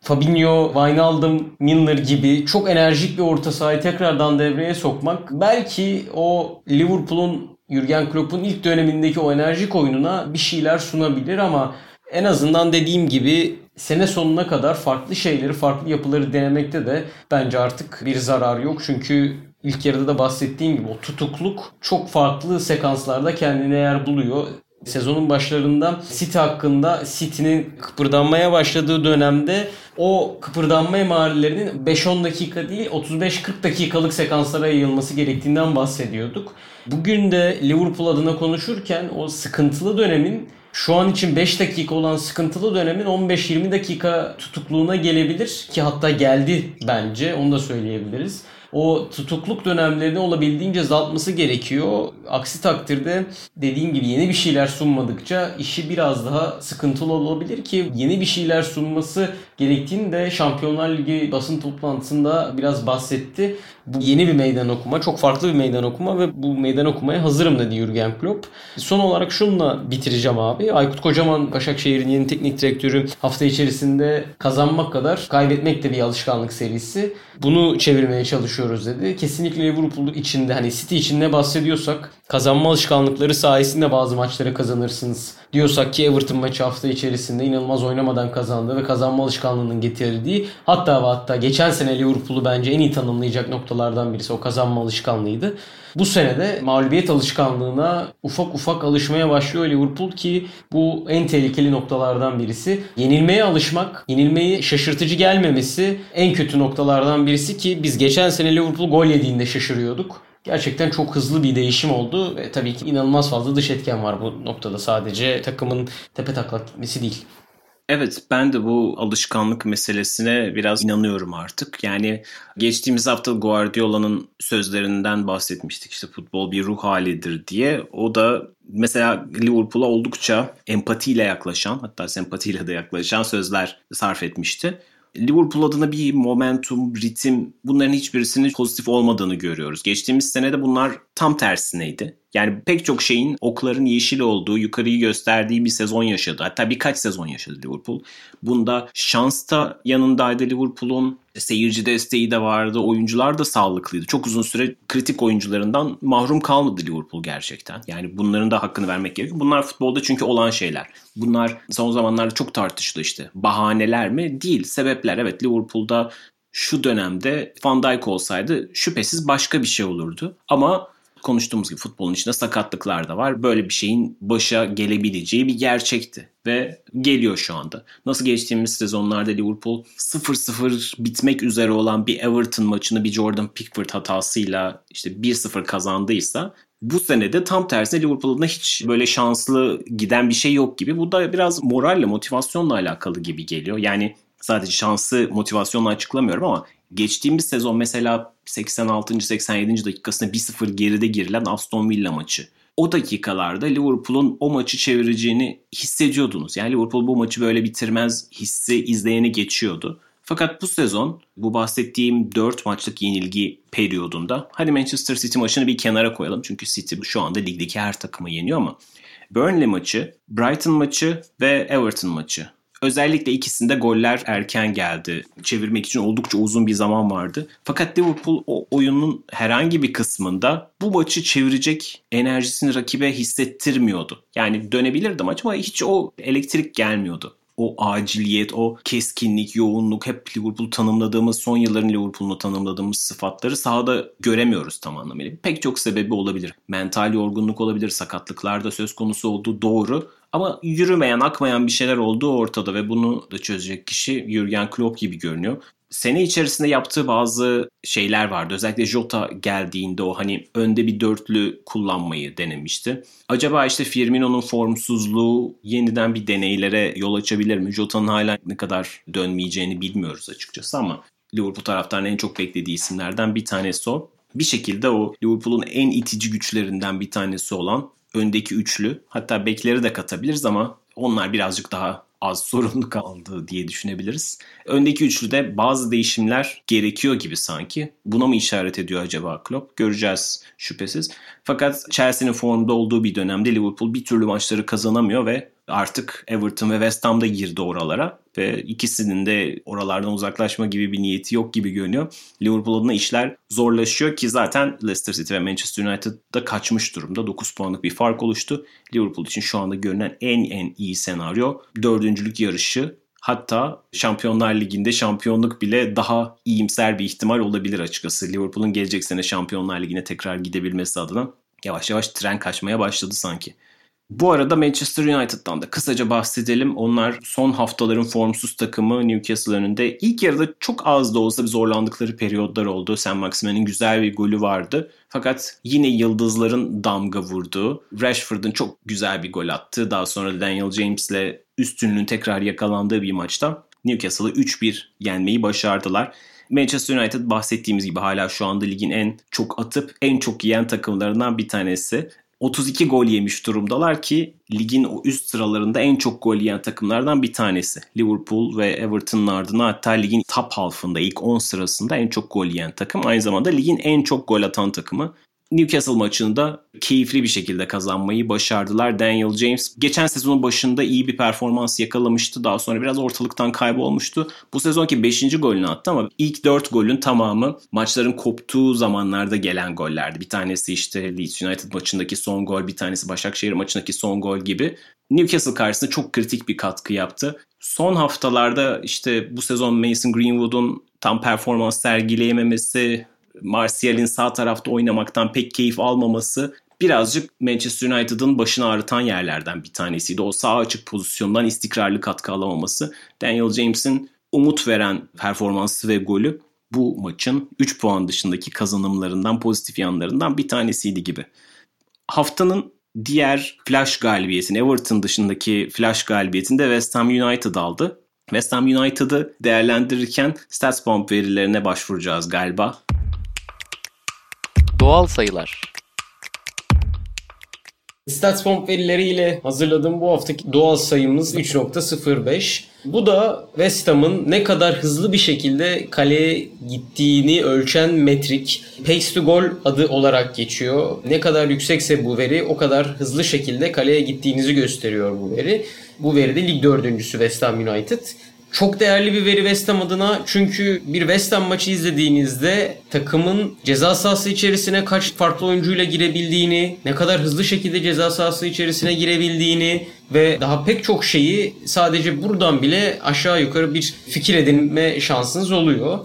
Fabinho, Wijnaldum, Milner gibi çok enerjik bir orta sahayı tekrardan devreye sokmak belki o Liverpool'un Jurgen Klopp'un ilk dönemindeki o enerjik oyununa bir şeyler sunabilir ama en azından dediğim gibi sene sonuna kadar farklı şeyleri, farklı yapıları denemekte de bence artık bir zarar yok. Çünkü ilk yarıda da bahsettiğim gibi o tutukluk çok farklı sekanslarda kendine yer buluyor. Sezonun başlarında City hakkında City'nin kıpırdanmaya başladığı dönemde o kıpırdanma emarelerinin 5-10 dakika değil 35-40 dakikalık sekanslara yayılması gerektiğinden bahsediyorduk. Bugün de Liverpool adına konuşurken o sıkıntılı dönemin şu an için 5 dakika olan sıkıntılı dönemin 15-20 dakika tutukluğuna gelebilir ki hatta geldi bence onu da söyleyebiliriz o tutukluk dönemlerini olabildiğince azaltması gerekiyor. Aksi takdirde dediğim gibi yeni bir şeyler sunmadıkça işi biraz daha sıkıntılı olabilir ki yeni bir şeyler sunması gerektiğini de Şampiyonlar Ligi basın toplantısında biraz bahsetti. Bu yeni bir meydan okuma, çok farklı bir meydan okuma ve bu meydan okumaya hazırım dedi Jurgen Klopp. Son olarak şununla bitireceğim abi. Aykut Kocaman Başakşehir'in yeni teknik direktörü hafta içerisinde kazanmak kadar kaybetmek de bir alışkanlık serisi. Bunu çevirmeye çalışıyoruz dedi. Kesinlikle Liverpool içinde hani City içinde bahsediyorsak kazanma alışkanlıkları sayesinde bazı maçları kazanırsınız diyorsak ki Everton maçı hafta içerisinde inanılmaz oynamadan kazandı ve kazanma alışkanlığının getirdiği hatta ve hatta geçen sene Liverpool'u bence en iyi tanımlayacak noktalardan birisi o kazanma alışkanlığıydı. Bu sene de mağlubiyet alışkanlığına ufak ufak alışmaya başlıyor Liverpool ki bu en tehlikeli noktalardan birisi. Yenilmeye alışmak, yenilmeyi şaşırtıcı gelmemesi en kötü noktalardan birisi ki biz geçen sene Liverpool gol yediğinde şaşırıyorduk. Gerçekten çok hızlı bir değişim oldu ve tabii ki inanılmaz fazla dış etken var bu noktada sadece takımın tepe taklak gitmesi değil. Evet ben de bu alışkanlık meselesine biraz inanıyorum artık. Yani geçtiğimiz hafta Guardiola'nın sözlerinden bahsetmiştik işte futbol bir ruh halidir diye. O da mesela Liverpool'a oldukça empatiyle yaklaşan hatta sempatiyle de yaklaşan sözler sarf etmişti. Liverpool adına bir momentum, ritim bunların hiçbirisinin pozitif olmadığını görüyoruz. Geçtiğimiz sene de bunlar tam tersineydi. Yani pek çok şeyin okların yeşil olduğu, yukarıyı gösterdiği bir sezon yaşadı. Hatta birkaç sezon yaşadı Liverpool. Bunda şans da yanındaydı Liverpool'un. Seyirci desteği de vardı. Oyuncular da sağlıklıydı. Çok uzun süre kritik oyuncularından mahrum kalmadı Liverpool gerçekten. Yani bunların da hakkını vermek gerekiyor. Bunlar futbolda çünkü olan şeyler. Bunlar son zamanlarda çok tartışıldı işte. Bahaneler mi? Değil. Sebepler. Evet Liverpool'da şu dönemde Van Dijk olsaydı şüphesiz başka bir şey olurdu. Ama konuştuğumuz gibi futbolun içinde sakatlıklar da var. Böyle bir şeyin başa gelebileceği bir gerçekti ve geliyor şu anda. Nasıl geçtiğimiz sezonlarda Liverpool 0-0 bitmek üzere olan bir Everton maçını bir Jordan Pickford hatasıyla işte 1-0 kazandıysa bu sene de tam tersine Liverpool'da hiç böyle şanslı giden bir şey yok gibi. Bu da biraz moralle, motivasyonla alakalı gibi geliyor. Yani sadece şansı motivasyonla açıklamıyorum ama geçtiğimiz sezon mesela 86. 87. dakikasında 1-0 geride girilen Aston Villa maçı. O dakikalarda Liverpool'un o maçı çevireceğini hissediyordunuz. Yani Liverpool bu maçı böyle bitirmez hissi izleyeni geçiyordu. Fakat bu sezon bu bahsettiğim 4 maçlık yenilgi periyodunda hadi Manchester City maçını bir kenara koyalım. Çünkü City şu anda ligdeki her takımı yeniyor ama Burnley maçı, Brighton maçı ve Everton maçı Özellikle ikisinde goller erken geldi. Çevirmek için oldukça uzun bir zaman vardı. Fakat Liverpool o oyunun herhangi bir kısmında bu maçı çevirecek enerjisini rakibe hissettirmiyordu. Yani dönebilirdi maç ama hiç o elektrik gelmiyordu o aciliyet, o keskinlik, yoğunluk hep Liverpool tanımladığımız, son yılların Liverpool'unu tanımladığımız sıfatları sahada göremiyoruz tam anlamıyla. Pek çok sebebi olabilir. Mental yorgunluk olabilir, sakatlıklar da söz konusu olduğu doğru. Ama yürümeyen, akmayan bir şeyler olduğu ortada ve bunu da çözecek kişi Jurgen Klopp gibi görünüyor sene içerisinde yaptığı bazı şeyler vardı. Özellikle Jota geldiğinde o hani önde bir dörtlü kullanmayı denemişti. Acaba işte Firmino'nun formsuzluğu yeniden bir deneylere yol açabilir mi? Jota'nın hala ne kadar dönmeyeceğini bilmiyoruz açıkçası ama Liverpool taraftarının en çok beklediği isimlerden bir tanesi o. Bir şekilde o Liverpool'un en itici güçlerinden bir tanesi olan öndeki üçlü hatta bekleri de katabiliriz ama onlar birazcık daha az sorunlu kaldı diye düşünebiliriz. Öndeki üçlüde bazı değişimler gerekiyor gibi sanki. Buna mı işaret ediyor acaba Klopp? Göreceğiz şüphesiz. Fakat Chelsea'nin formda olduğu bir dönemde Liverpool bir türlü maçları kazanamıyor ve artık Everton ve West Ham da girdi oralara ve ikisinin de oralardan uzaklaşma gibi bir niyeti yok gibi görünüyor. Liverpool adına işler zorlaşıyor ki zaten Leicester City ve Manchester United'da kaçmış durumda. 9 puanlık bir fark oluştu. Liverpool için şu anda görünen en en iyi senaryo dördüncülük yarışı Hatta Şampiyonlar Ligi'nde şampiyonluk bile daha iyimser bir ihtimal olabilir açıkçası. Liverpool'un gelecek sene Şampiyonlar Ligi'ne tekrar gidebilmesi adına yavaş yavaş tren kaçmaya başladı sanki. Bu arada Manchester United'dan da kısaca bahsedelim. Onlar son haftaların formsuz takımı Newcastle önünde. ilk yarıda çok az da olsa bir zorlandıkları periyodlar oldu. Sam Maximen'in güzel bir golü vardı. Fakat yine yıldızların damga vurduğu, Rashford'un çok güzel bir gol attığı, daha sonra Daniel James'le üstünlüğün tekrar yakalandığı bir maçta Newcastle'ı 3-1 yenmeyi başardılar. Manchester United bahsettiğimiz gibi hala şu anda ligin en çok atıp en çok yiyen takımlarından bir tanesi. 32 gol yemiş durumdalar ki ligin o üst sıralarında en çok gol yiyen takımlardan bir tanesi. Liverpool ve Everton'ın ardına hatta ligin top halfında ilk 10 sırasında en çok gol yiyen takım. Aynı zamanda ligin en çok gol atan takımı. Newcastle maçında keyifli bir şekilde kazanmayı başardılar. Daniel James geçen sezonun başında iyi bir performans yakalamıştı. Daha sonra biraz ortalıktan kaybolmuştu. Bu sezonki 5. golünü attı ama ilk 4 golün tamamı maçların koptuğu zamanlarda gelen gollerdi. Bir tanesi işte Leeds United maçındaki son gol, bir tanesi Başakşehir maçındaki son gol gibi. Newcastle karşısında çok kritik bir katkı yaptı. Son haftalarda işte bu sezon Mason Greenwood'un tam performans sergileyememesi, Martial'in sağ tarafta oynamaktan pek keyif almaması birazcık Manchester United'ın başını ağrıtan yerlerden bir tanesiydi. O sağ açık pozisyondan istikrarlı katkı alamaması. Daniel James'in umut veren performansı ve golü bu maçın 3 puan dışındaki kazanımlarından, pozitif yanlarından bir tanesiydi gibi. Haftanın diğer flash galibiyetini, Everton dışındaki flash galibiyetinde West Ham United aldı. West Ham United'ı değerlendirirken StatsBomb verilerine başvuracağız galiba. Doğal sayılar. StatsBomb verileriyle hazırladığım bu haftaki doğal sayımız 3.05. Bu da West Ham'ın ne kadar hızlı bir şekilde kaleye gittiğini ölçen metrik. Pace to goal adı olarak geçiyor. Ne kadar yüksekse bu veri o kadar hızlı şekilde kaleye gittiğinizi gösteriyor bu veri. Bu veri de lig dördüncüsü West Ham United. Çok değerli bir veri West Ham adına çünkü bir West Ham maçı izlediğinizde takımın ceza sahası içerisine kaç farklı oyuncuyla girebildiğini, ne kadar hızlı şekilde ceza sahası içerisine girebildiğini ve daha pek çok şeyi sadece buradan bile aşağı yukarı bir fikir edinme şansınız oluyor.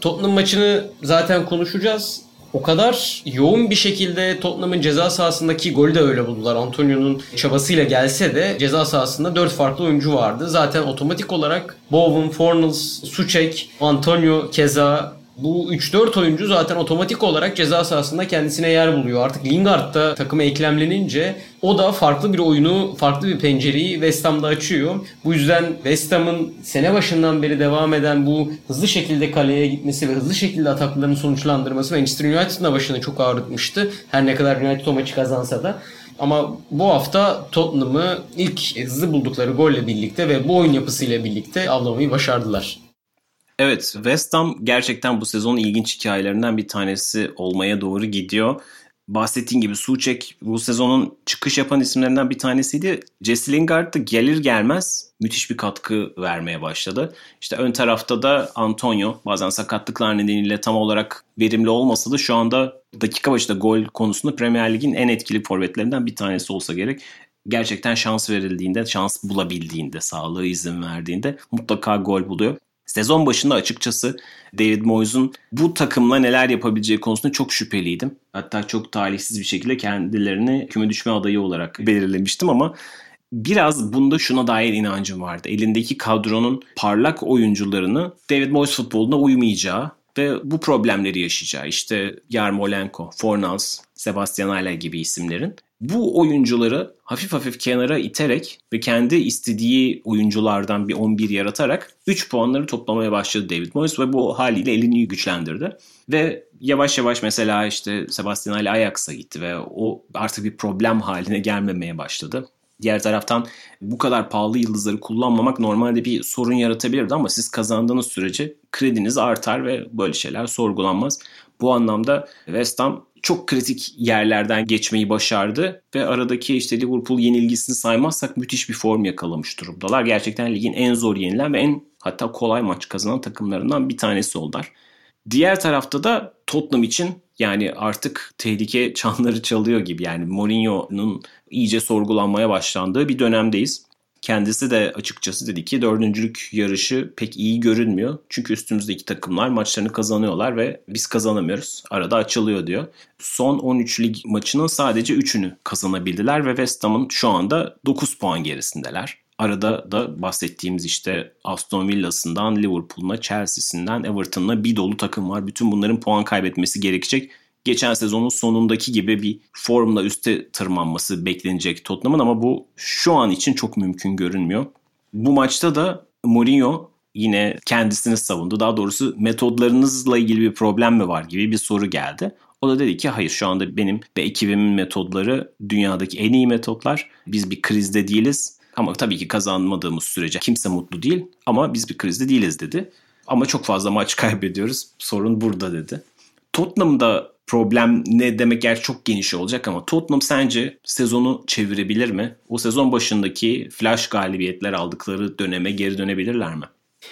Tottenham maçını zaten konuşacağız o kadar yoğun bir şekilde Tottenham'ın ceza sahasındaki golü de öyle buldular. Antonio'nun çabasıyla gelse de ceza sahasında 4 farklı oyuncu vardı. Zaten otomatik olarak Bowen, Fornals, Suçek, Antonio keza bu 3-4 oyuncu zaten otomatik olarak ceza sahasında kendisine yer buluyor. Artık Lingard da takıma eklemlenince o da farklı bir oyunu, farklı bir pencereyi West Ham'da açıyor. Bu yüzden West Ham'ın sene başından beri devam eden bu hızlı şekilde kaleye gitmesi ve hızlı şekilde ataklarını sonuçlandırması Manchester United'ın da başını çok ağrıtmıştı. Her ne kadar United o maçı kazansa da. Ama bu hafta Tottenham'ı ilk hızlı buldukları golle birlikte ve bu oyun yapısıyla birlikte avlamayı başardılar. Evet West Ham gerçekten bu sezon ilginç hikayelerinden bir tanesi olmaya doğru gidiyor. Bahsettiğin gibi Suçek bu sezonun çıkış yapan isimlerinden bir tanesiydi. Jesse Lingard da gelir gelmez müthiş bir katkı vermeye başladı. İşte ön tarafta da Antonio bazen sakatlıklar nedeniyle tam olarak verimli olmasa da şu anda dakika başında gol konusunda Premier Lig'in en etkili forvetlerinden bir tanesi olsa gerek gerçekten şans verildiğinde, şans bulabildiğinde, sağlığı izin verdiğinde mutlaka gol buluyor. Sezon başında açıkçası David Moyes'un bu takımla neler yapabileceği konusunda çok şüpheliydim. Hatta çok talihsiz bir şekilde kendilerini küme düşme adayı olarak belirlemiştim ama biraz bunda şuna dair inancım vardı. Elindeki kadronun parlak oyuncularını David Moyes futboluna uymayacağı ve bu problemleri yaşayacağı işte Yarmolenko, Fornals, Sebastian Haller gibi isimlerin bu oyuncuları hafif hafif kenara iterek ve kendi istediği oyunculardan bir 11 yaratarak 3 puanları toplamaya başladı David Moyes ve bu haliyle elini güçlendirdi. Ve yavaş yavaş mesela işte Sebastian Haller Ajax'a gitti ve o artık bir problem haline gelmemeye başladı. Diğer taraftan bu kadar pahalı yıldızları kullanmamak normalde bir sorun yaratabilirdi ama siz kazandığınız sürece krediniz artar ve böyle şeyler sorgulanmaz. Bu anlamda West Ham çok kritik yerlerden geçmeyi başardı ve aradaki işte Liverpool yenilgisini saymazsak müthiş bir form yakalamış durumdalar. Gerçekten ligin en zor yenilen ve en hatta kolay maç kazanan takımlarından bir tanesi oldular. Diğer tarafta da Tottenham için yani artık tehlike çanları çalıyor gibi yani Mourinho'nun iyice sorgulanmaya başlandığı bir dönemdeyiz. Kendisi de açıkçası dedi ki dördüncülük yarışı pek iyi görünmüyor. Çünkü üstümüzdeki takımlar maçlarını kazanıyorlar ve biz kazanamıyoruz. Arada açılıyor diyor. Son 13 lig maçının sadece 3'ünü kazanabildiler ve West Ham'ın şu anda 9 puan gerisindeler. Arada da bahsettiğimiz işte Aston Villa'sından Liverpool'una, Chelsea'sinden Everton'la bir dolu takım var. Bütün bunların puan kaybetmesi gerekecek. Geçen sezonun sonundaki gibi bir formla üste tırmanması beklenecek Tottenham'ın ama bu şu an için çok mümkün görünmüyor. Bu maçta da Mourinho yine kendisini savundu. Daha doğrusu metodlarınızla ilgili bir problem mi var gibi bir soru geldi. O da dedi ki hayır şu anda benim ve ekibimin metodları dünyadaki en iyi metotlar. Biz bir krizde değiliz. Ama tabii ki kazanmadığımız sürece kimse mutlu değil ama biz bir krizde değiliz dedi. Ama çok fazla maç kaybediyoruz. Sorun burada dedi. Tottenham'da problem ne demek gerçi çok geniş olacak ama Tottenham sence sezonu çevirebilir mi? O sezon başındaki flash galibiyetler aldıkları döneme geri dönebilirler mi?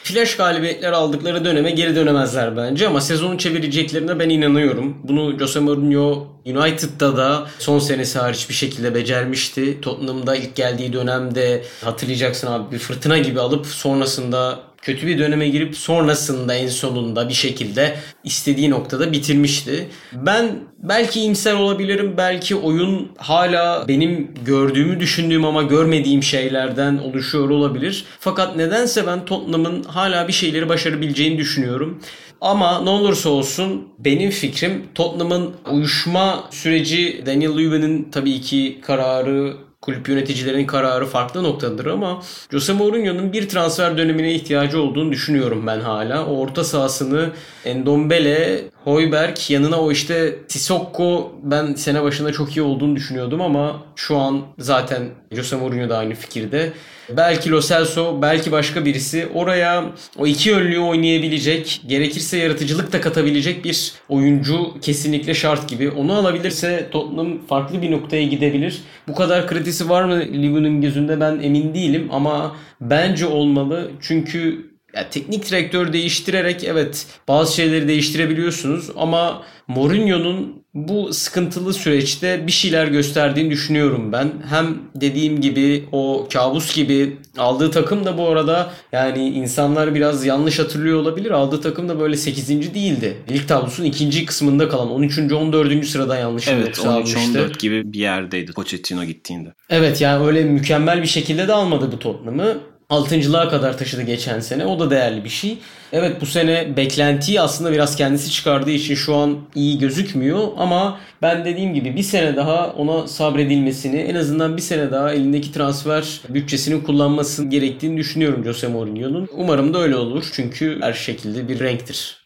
Flash galibiyetler aldıkları döneme geri dönemezler bence ama sezonu çevireceklerine ben inanıyorum. Bunu Jose Mourinho United'da da son senesi hariç bir şekilde becermişti. Tottenham'da ilk geldiği dönemde hatırlayacaksın abi bir fırtına gibi alıp sonrasında kötü bir döneme girip sonrasında en sonunda bir şekilde istediği noktada bitirmişti. Ben belki imsel olabilirim. Belki oyun hala benim gördüğümü düşündüğüm ama görmediğim şeylerden oluşuyor olabilir. Fakat nedense ben Tottenham'ın hala bir şeyleri başarabileceğini düşünüyorum. Ama ne olursa olsun benim fikrim Tottenham'ın uyuşma süreci Daniel Levy'nin tabii ki kararı kulüp yöneticilerinin kararı farklı noktadır ama Jose Mourinho'nun bir transfer dönemine ihtiyacı olduğunu düşünüyorum ben hala. O orta sahasını Endombele, Hoiberg yanına o işte Sissoko ben sene başında çok iyi olduğunu düşünüyordum ama şu an zaten Jose Mourinho da aynı fikirde. Belki Lo Celso, belki başka birisi oraya o iki yönlüğü oynayabilecek, gerekirse yaratıcılık da katabilecek bir oyuncu kesinlikle şart gibi. Onu alabilirse Tottenham farklı bir noktaya gidebilir. Bu kadar kredisi var mı Liverpool'un gözünde ben emin değilim ama bence olmalı. Çünkü ya teknik direktör değiştirerek evet bazı şeyleri değiştirebiliyorsunuz ama Mourinho'nun bu sıkıntılı süreçte bir şeyler gösterdiğini düşünüyorum ben. Hem dediğim gibi o kabus gibi aldığı takım da bu arada yani insanlar biraz yanlış hatırlıyor olabilir. Aldığı takım da böyle 8. değildi. Lig tablosunun ikinci kısmında kalan 13. 14. sırada yanlış Evet 13-14 gibi bir yerdeydi Pochettino gittiğinde. Evet yani öyle mükemmel bir şekilde de almadı bu Tottenham'ı. Altıncılığa kadar taşıdı geçen sene. O da değerli bir şey. Evet bu sene beklentiyi aslında biraz kendisi çıkardığı için şu an iyi gözükmüyor ama ben dediğim gibi bir sene daha ona sabredilmesini en azından bir sene daha elindeki transfer bütçesini kullanması gerektiğini düşünüyorum Jose Mourinho'nun. Umarım da öyle olur çünkü her şekilde bir renktir.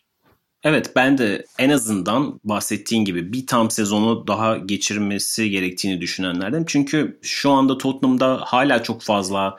Evet ben de en azından bahsettiğin gibi bir tam sezonu daha geçirmesi gerektiğini düşünenlerden. Çünkü şu anda Tottenham'da hala çok fazla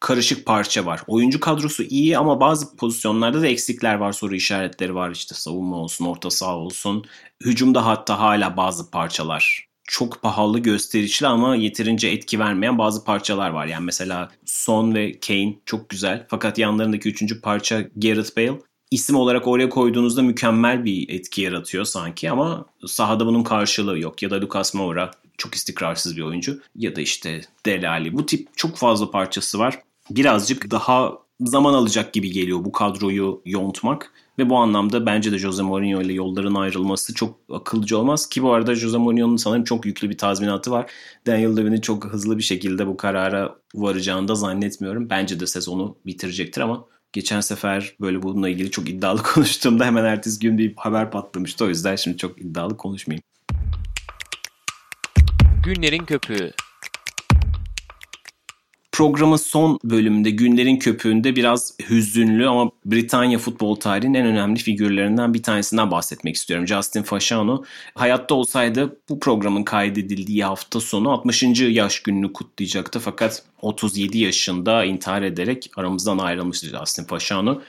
karışık parça var. Oyuncu kadrosu iyi ama bazı pozisyonlarda da eksikler var, soru işaretleri var. İşte savunma olsun, orta saha olsun. Hücumda hatta hala bazı parçalar çok pahalı gösterişli ama yeterince etki vermeyen bazı parçalar var. Yani mesela Son ve Kane çok güzel. Fakat yanlarındaki üçüncü parça Gareth Bale isim olarak oraya koyduğunuzda mükemmel bir etki yaratıyor sanki ama sahada bunun karşılığı yok. Ya da Lucas Moura çok istikrarsız bir oyuncu ya da işte Dele Alli. Bu tip çok fazla parçası var birazcık daha zaman alacak gibi geliyor bu kadroyu yontmak. Ve bu anlamda bence de Jose Mourinho ile yolların ayrılması çok akıllıca olmaz. Ki bu arada Jose Mourinho'nun sanırım çok yüklü bir tazminatı var. Daniel Levy'nin çok hızlı bir şekilde bu karara varacağını da zannetmiyorum. Bence de sezonu bitirecektir ama Geçen sefer böyle bununla ilgili çok iddialı konuştuğumda hemen ertesi gün bir haber patlamıştı. O yüzden şimdi çok iddialı konuşmayayım. Günlerin Köpüğü Programın son bölümünde günlerin köpüğünde biraz hüzünlü ama Britanya futbol tarihinin en önemli figürlerinden bir tanesinden bahsetmek istiyorum. Justin Fashanu hayatta olsaydı bu programın kaydedildiği hafta sonu 60. yaş gününü kutlayacaktı fakat 37 yaşında intihar ederek aramızdan ayrılmıştı Justin Fashanu.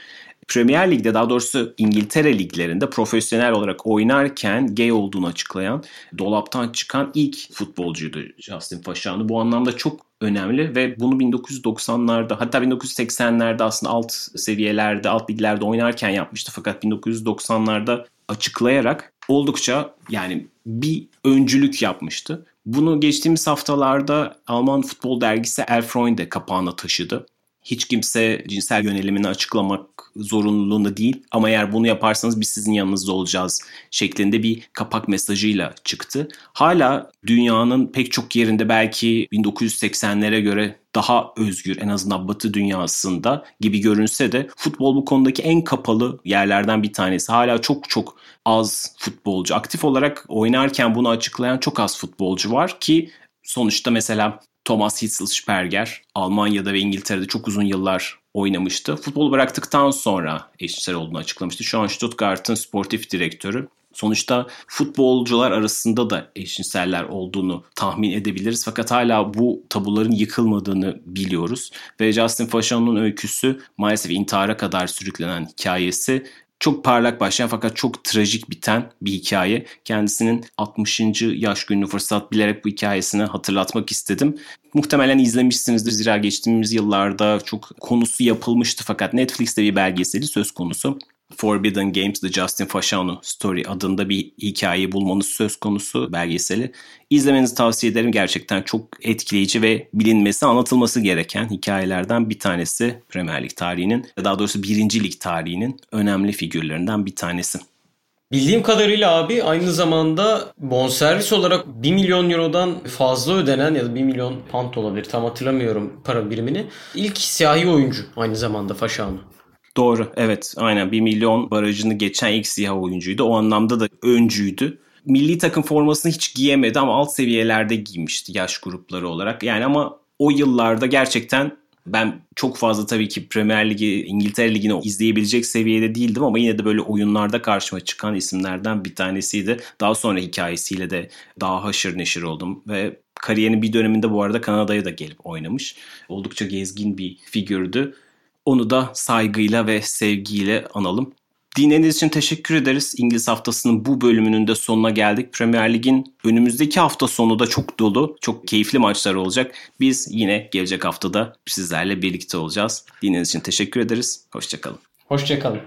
Premier Lig'de daha doğrusu İngiltere liglerinde profesyonel olarak oynarken gay olduğunu açıklayan, dolaptan çıkan ilk futbolcuydu Justin Fashanu. Bu anlamda çok önemli ve bunu 1990'larda hatta 1980'lerde aslında alt seviyelerde, alt liglerde oynarken yapmıştı. Fakat 1990'larda açıklayarak oldukça yani bir öncülük yapmıştı. Bunu geçtiğimiz haftalarda Alman futbol dergisi El Freunde kapağına taşıdı. Hiç kimse cinsel yönelimini açıklamak zorunluluğunda değil ama eğer bunu yaparsanız biz sizin yanınızda olacağız şeklinde bir kapak mesajıyla çıktı. Hala dünyanın pek çok yerinde belki 1980'lere göre daha özgür en azından batı dünyasında gibi görünse de futbol bu konudaki en kapalı yerlerden bir tanesi. Hala çok çok az futbolcu aktif olarak oynarken bunu açıklayan çok az futbolcu var ki sonuçta mesela Thomas Hitzlsperger Almanya'da ve İngiltere'de çok uzun yıllar oynamıştı. Futbolu bıraktıktan sonra eşcinsel olduğunu açıklamıştı. Şu an Stuttgart'ın sportif direktörü. Sonuçta futbolcular arasında da eşcinseller olduğunu tahmin edebiliriz. Fakat hala bu tabuların yıkılmadığını biliyoruz. Ve Justin Fashanu'nun öyküsü maalesef intihara kadar sürüklenen hikayesi çok parlak başlayan fakat çok trajik biten bir hikaye. Kendisinin 60. yaş gününü fırsat bilerek bu hikayesini hatırlatmak istedim. Muhtemelen izlemişsinizdir zira geçtiğimiz yıllarda çok konusu yapılmıştı fakat Netflix'te bir belgeseli söz konusu. Forbidden Games The Justin Fashanu Story adında bir hikayeyi bulmanız söz konusu belgeseli. İzlemenizi tavsiye ederim. Gerçekten çok etkileyici ve bilinmesi, anlatılması gereken hikayelerden bir tanesi Premier Lig tarihinin, daha doğrusu 1. Lig tarihinin önemli figürlerinden bir tanesi. Bildiğim kadarıyla abi aynı zamanda bonservis olarak 1 milyon eurodan fazla ödenen ya da 1 milyon pound olabilir tam hatırlamıyorum para birimini. İlk siyahi oyuncu aynı zamanda Faşanu. Doğru evet aynen 1 milyon barajını geçen ilk siyah oyuncuydu. O anlamda da öncüydü. Milli takım formasını hiç giyemedi ama alt seviyelerde giymişti yaş grupları olarak. Yani ama o yıllarda gerçekten ben çok fazla tabii ki Premier Ligi, İngiltere Ligi'ni izleyebilecek seviyede değildim ama yine de böyle oyunlarda karşıma çıkan isimlerden bir tanesiydi. Daha sonra hikayesiyle de daha haşır neşir oldum ve kariyerinin bir döneminde bu arada Kanada'ya da gelip oynamış. Oldukça gezgin bir figürdü. Onu da saygıyla ve sevgiyle analım. Dinlediğiniz için teşekkür ederiz. İngiliz haftasının bu bölümünün de sonuna geldik. Premier Lig'in önümüzdeki hafta sonu da çok dolu, çok keyifli maçlar olacak. Biz yine gelecek haftada sizlerle birlikte olacağız. Dinlediğiniz için teşekkür ederiz. Hoşçakalın. Hoşçakalın.